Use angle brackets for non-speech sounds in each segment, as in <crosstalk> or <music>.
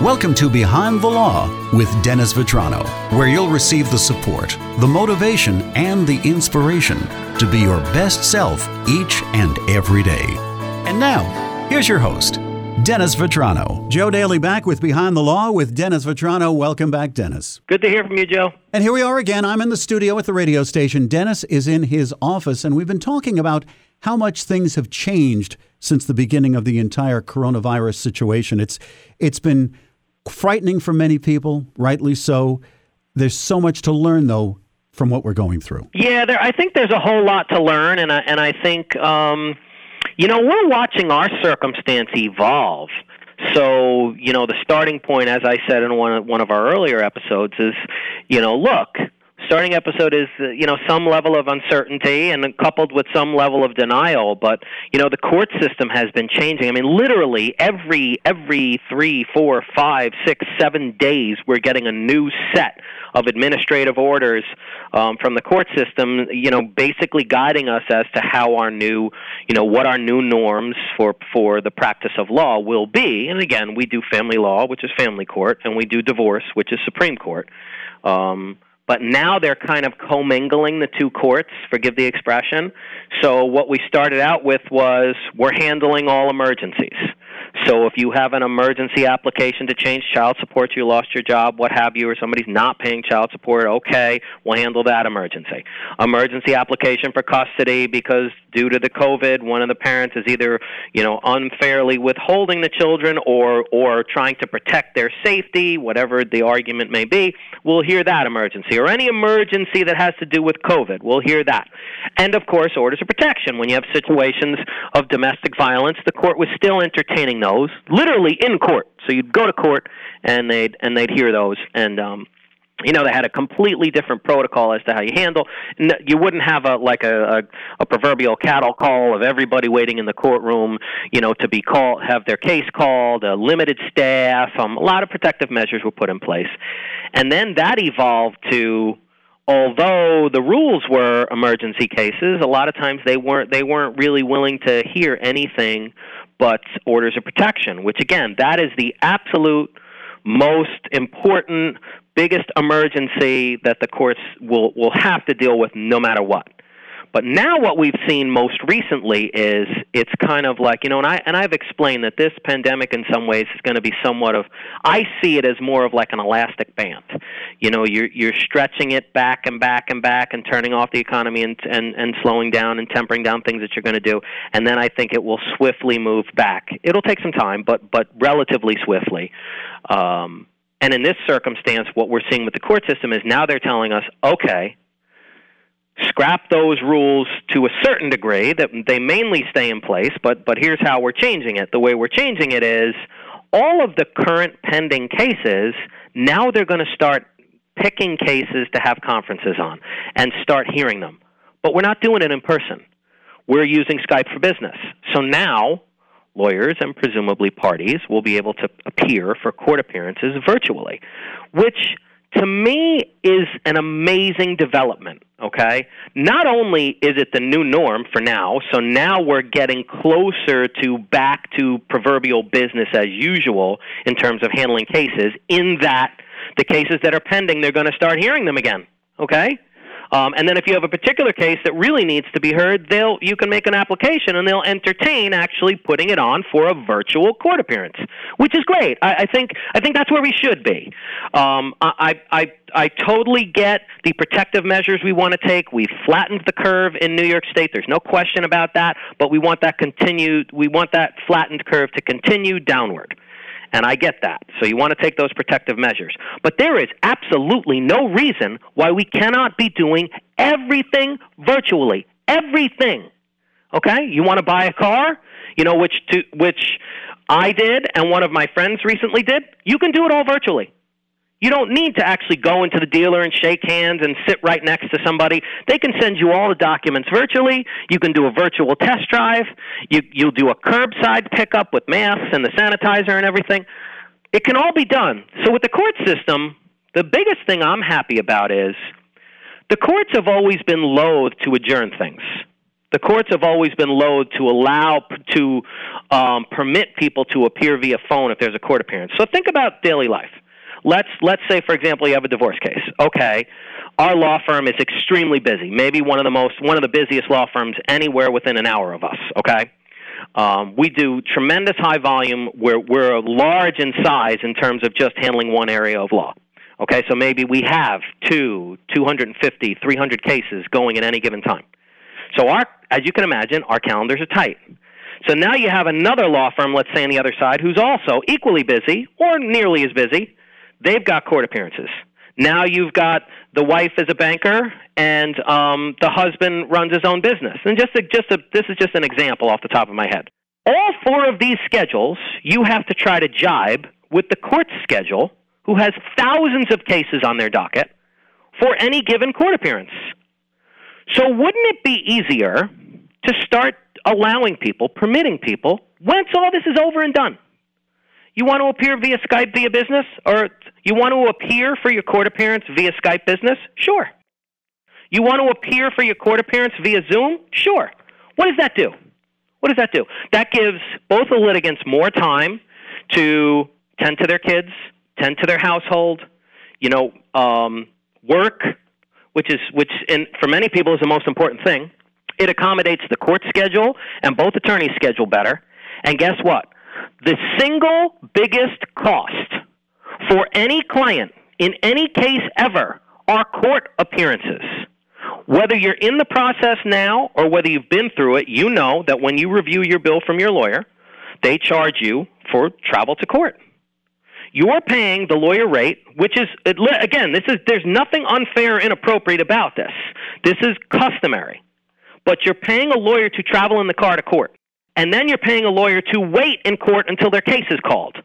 Welcome to Behind the Law with Dennis Vetrano, where you'll receive the support, the motivation, and the inspiration to be your best self each and every day. And now, here's your host, Dennis Vetrano. Joe Daly back with Behind the Law with Dennis Vetrano. Welcome back, Dennis. Good to hear from you, Joe. And here we are again. I'm in the studio at the radio station. Dennis is in his office, and we've been talking about how much things have changed since the beginning of the entire coronavirus situation. It's it's been frightening for many people, rightly so. There's so much to learn, though, from what we're going through. Yeah, there, I think there's a whole lot to learn, and I, and I think um, you know we're watching our circumstance evolve. So you know the starting point, as I said in one one of our earlier episodes, is you know look starting episode is uh, you know some level of uncertainty and coupled with some level of denial but you know the court system has been changing. I mean literally every every three four five six seven days we're getting a new set of administrative orders um, from the court system you know basically guiding us as to how our new you know what our new norms for for the practice of law will be. And again we do family law which is family court and we do divorce which is supreme court. Um, but now they're kind of commingling the two courts, forgive the expression. So what we started out with was we're handling all emergencies. So if you have an emergency application to change child support, you lost your job, what have you, or somebody's not paying child support, okay, we'll handle that emergency. Emergency application for custody because due to the COVID, one of the parents is either, you know, unfairly withholding the children or or trying to protect their safety, whatever the argument may be, we'll hear that emergency. Or any emergency that has to do with COVID, we'll hear that. And of course, orders of protection. When you have situations of domestic violence, the court was still entertaining those, literally in court. So you'd go to court and they'd and they'd hear those and um you know they had a completely different protocol as to how you handle. You wouldn't have a like a, a a proverbial cattle call of everybody waiting in the courtroom you know to be called have their case called a limited staff um a lot of protective measures were put in place. And then that evolved to although the rules were emergency cases a lot of times they weren't they weren't really willing to hear anything but orders of protection, which again, that is the absolute most important, biggest emergency that the courts will, will have to deal with no matter what. But now what we've seen most recently is it's kind of like, you know, and I and I've explained that this pandemic in some ways is going to be somewhat of I see it as more of like an elastic band. You know, you're you're stretching it back and back and back and turning off the economy and and and slowing down and tempering down things that you're going to do, and then I think it will swiftly move back. It'll take some time, but but relatively swiftly. Um and in this circumstance, what we're seeing with the court system is now they're telling us, okay, scrap those rules to a certain degree that they mainly stay in place but but here's how we're changing it. The way we're changing it is all of the current pending cases now they're going to start picking cases to have conferences on and start hearing them. But we're not doing it in person. We're using Skype for business. So now lawyers and presumably parties will be able to appear for court appearances virtually which to me is an amazing development okay? Not only is it the new norm for now so now we're getting closer to back to proverbial business as usual in terms of handling cases. In that the cases that are pending they're going to start hearing them again okay um, and then if you have a particular case that really needs to be heard, they'll you can make an application and they'll entertain actually putting it on for a virtual court appearance, which is great. I, I think I think that's where we should be. Um, I, I I totally get the protective measures we want to take. We've flattened the curve in New York State. There's no question about that. But we want that continued. We want that flattened curve to continue downward. And I get that. So you want to take those protective measures. But there is absolutely no reason why we cannot be doing everything virtually. Everything. Okay? You want to buy a car? You know which to, which I did and one of my friends recently did? You can do it all virtually. You don't need to actually go into the dealer and shake hands and sit right next to somebody. They can send you all the documents virtually. You can do a virtual test drive. You, you'll do a curbside pickup with masks and the sanitizer and everything. It can all be done. So, with the court system, the biggest thing I'm happy about is the courts have always been loath to adjourn things. The courts have always been loath to allow to um, permit people to appear via phone if there's a court appearance. So think about daily life. Let's let's say, for example, you have a divorce case. Okay, our law firm is extremely busy. Maybe one of the most one of the busiest law firms anywhere within an hour of us. Okay. Um, we do tremendous high volume. We're, we're large in size in terms of just handling one area of law. Okay, so maybe we have two, 250, 300 cases going at any given time. So our, as you can imagine, our calendars are tight. So now you have another law firm, let's say on the other side, who's also equally busy or nearly as busy. They've got court appearances. Now you've got the wife is a banker and um, the husband runs his own business. And just a, just a, this is just an example off the top of my head. All four of these schedules you have to try to jibe with the court schedule, who has thousands of cases on their docket for any given court appearance. So wouldn't it be easier to start allowing people, permitting people, once all this is over and done? You want to appear via Skype via business? Or you want to appear for your court appearance via Skype business? Sure. You want to appear for your court appearance via Zoom? Sure. What does that do? What does that do? That gives both the litigants more time to tend to their kids, tend to their household, you know, um, work, which is which in, for many people is the most important thing. It accommodates the court schedule and both attorneys' schedule better. And guess what? The single biggest cost for any client in any case ever are court appearances. Whether you're in the process now or whether you've been through it, you know that when you review your bill from your lawyer, they charge you for travel to court. You're paying the lawyer rate, which is again, this is there's nothing unfair or inappropriate about this. This is customary. But you're paying a lawyer to travel in the car to court. And then you're paying a lawyer to wait in court until their case is called.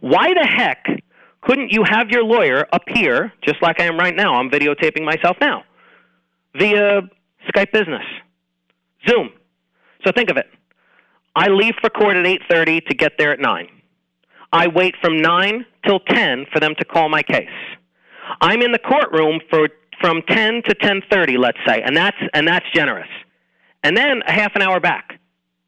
Why the heck couldn't you have your lawyer appear, just like I am right now? I'm videotaping myself now, via Skype Business, Zoom. So think of it. I leave for court at 8:30 to get there at 9. I wait from 9 till 10 for them to call my case. I'm in the courtroom for from 10 to 10:30, let's say, and that's and that's generous. And then a half an hour back.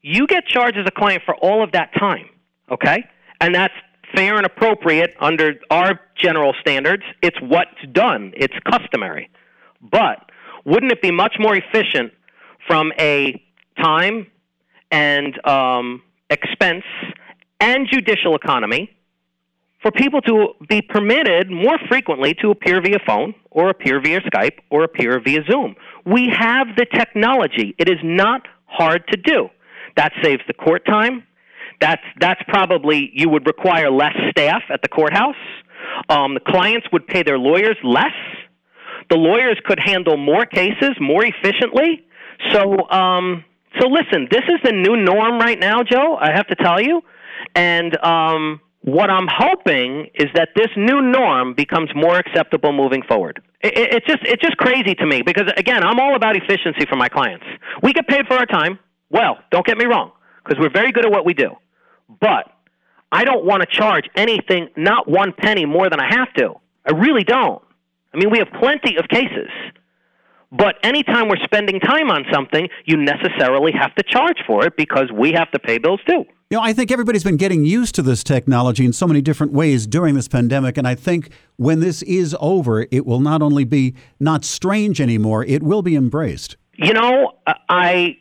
You get charged as a client for all of that time, okay? And that's fair and appropriate under our general standards. It's what's done, it's customary. But wouldn't it be much more efficient from a time and um, expense and judicial economy for people to be permitted more frequently to appear via phone or appear via Skype or appear via Zoom? We have the technology. It is not hard to do. That saves the court time. That's that's probably you would require less staff at the courthouse. Um, the clients would pay their lawyers less. The lawyers could handle more cases more efficiently. So um, so listen, this is the new norm right now, Joe. I have to tell you, and um, what I'm hoping is that this new norm becomes more acceptable moving forward. It, it's just it's just crazy to me because again, I'm all about efficiency for my clients. We get paid for our time. Well, don't get me wrong, because we're very good at what we do. But I don't want to charge anything, not one penny more than I have to. I really don't. I mean, we have plenty of cases. But anytime we're spending time on something, you necessarily have to charge for it because we have to pay bills too. You know, I think everybody's been getting used to this technology in so many different ways during this pandemic. And I think when this is over, it will not only be not strange anymore, it will be embraced. You know, I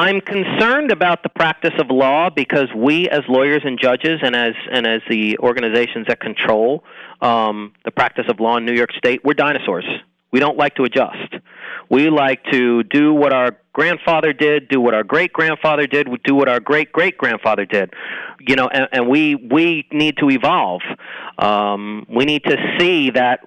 I'm concerned about the practice of law because we, as lawyers and judges, and as and as the organizations that control um, the practice of law in New York State, we're dinosaurs. We don't like to adjust. We like to do what our grandfather did, do what our great grandfather did, do what our great great grandfather did. You know, and, and we we need to evolve. Um, we need to see that.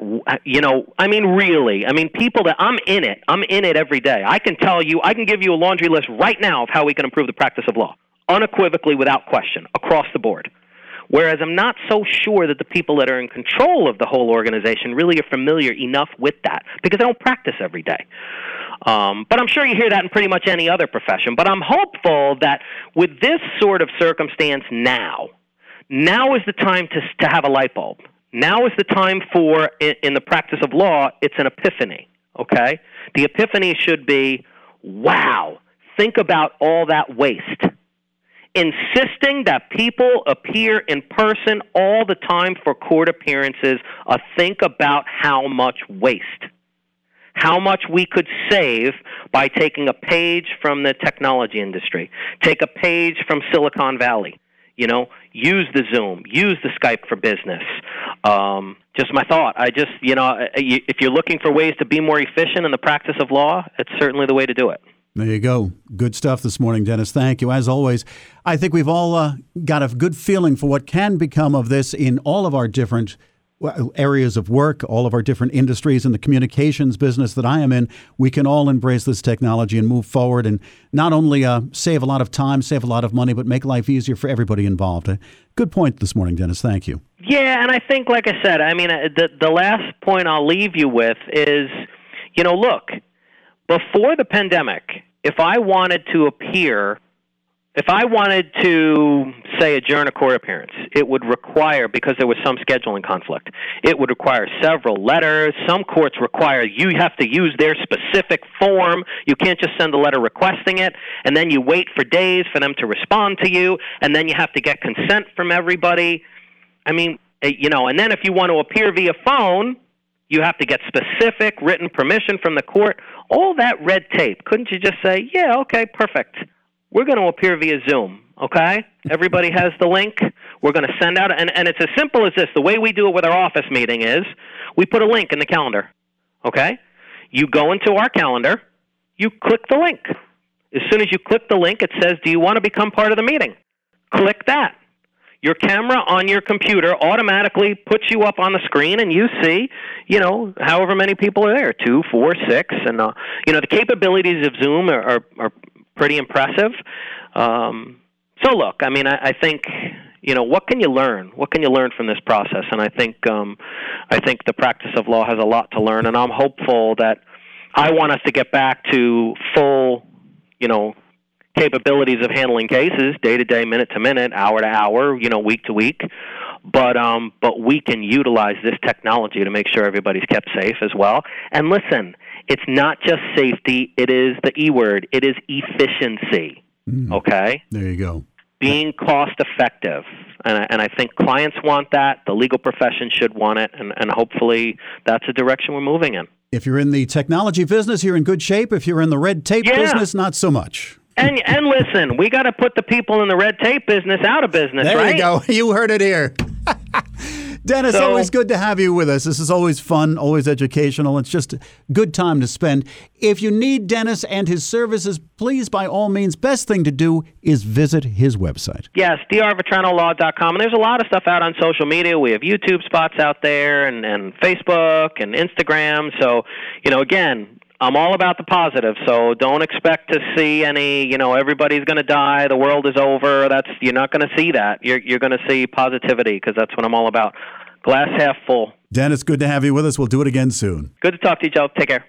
You know, I mean, really. I mean, people that I'm in it. I'm in it every day. I can tell you. I can give you a laundry list right now of how we can improve the practice of law, unequivocally, without question, across the board. Whereas I'm not so sure that the people that are in control of the whole organization really are familiar enough with that because they don't practice every day. Um, but I'm sure you hear that in pretty much any other profession. But I'm hopeful that with this sort of circumstance now, now is the time to, to have a light bulb. Now is the time for, in, in the practice of law, it's an epiphany, okay? The epiphany should be wow, think about all that waste. Insisting that people appear in person all the time for court appearances, uh, think about how much waste. How much we could save by taking a page from the technology industry, take a page from Silicon Valley, you know, use the Zoom, use the Skype for business. Um, just my thought. I just, you know, if you're looking for ways to be more efficient in the practice of law, it's certainly the way to do it. There you go. Good stuff this morning, Dennis. Thank you. As always, I think we've all uh, got a good feeling for what can become of this in all of our different areas of work, all of our different industries, and the communications business that I am in, we can all embrace this technology and move forward and not only uh, save a lot of time, save a lot of money, but make life easier for everybody involved. Uh, good point this morning, Dennis. Thank you. Yeah, and I think, like I said, I mean, uh, the the last point I'll leave you with is, you know, look, before the pandemic, if I wanted to appear if I wanted to, say, adjourn a court appearance, it would require, because there was some scheduling conflict, it would require several letters. Some courts require you have to use their specific form. You can't just send a letter requesting it, and then you wait for days for them to respond to you, and then you have to get consent from everybody. I mean, eh, you know, and then if you want to appear via phone, you have to get specific written permission from the court. All that red tape. Couldn't you just say, yeah, okay, perfect we're going to appear via Zoom. Okay? Everybody has the link. We're going to send out, and, and it's as simple as this. The way we do it with our office meeting is we put a link in the calendar. Okay? You go into our calendar, you click the link. As soon as you click the link, it says, Do you want to become part of the meeting? Click that. Your camera on your computer automatically puts you up on the screen, and you see, you know, however many people are there two, four, six. And, uh, you know, the capabilities of Zoom are, are, are pretty impressive. Um, so look, I mean, I, I think you know what can you learn? What can you learn from this process? And I think um, I think the practice of law has a lot to learn, and I'm hopeful that I want us to get back to full, you know, capabilities of handling cases day to day, minute to minute, hour to hour, you know, week to week. But um, but we can utilize this technology to make sure everybody's kept safe as well. And listen, it's not just safety, it is the E word, it is efficiency. Mm. Okay? There you go. Being cost effective. And I, and I think clients want that, the legal profession should want it, and, and hopefully that's the direction we're moving in. If you're in the technology business, you're in good shape. If you're in the red tape yeah. business, not so much. And and listen, we got to put the people in the red tape business out of business. There right? you go. <laughs> You heard it here. <laughs> Dennis, so, always good to have you with us. This is always fun, always educational. It's just a good time to spend. If you need Dennis and his services, please, by all means, best thing to do is visit his website. Yes, drvetranolaw.com. And there's a lot of stuff out on social media. We have YouTube spots out there and, and Facebook and Instagram. So, you know, again, I'm all about the positive, so don't expect to see any, you know, everybody's going to die, the world is over. That's you're not going to see that. You're you're going to see positivity because that's what I'm all about. Glass half full. Dennis, good to have you with us. We'll do it again soon. Good to talk to you, Joe. Take care.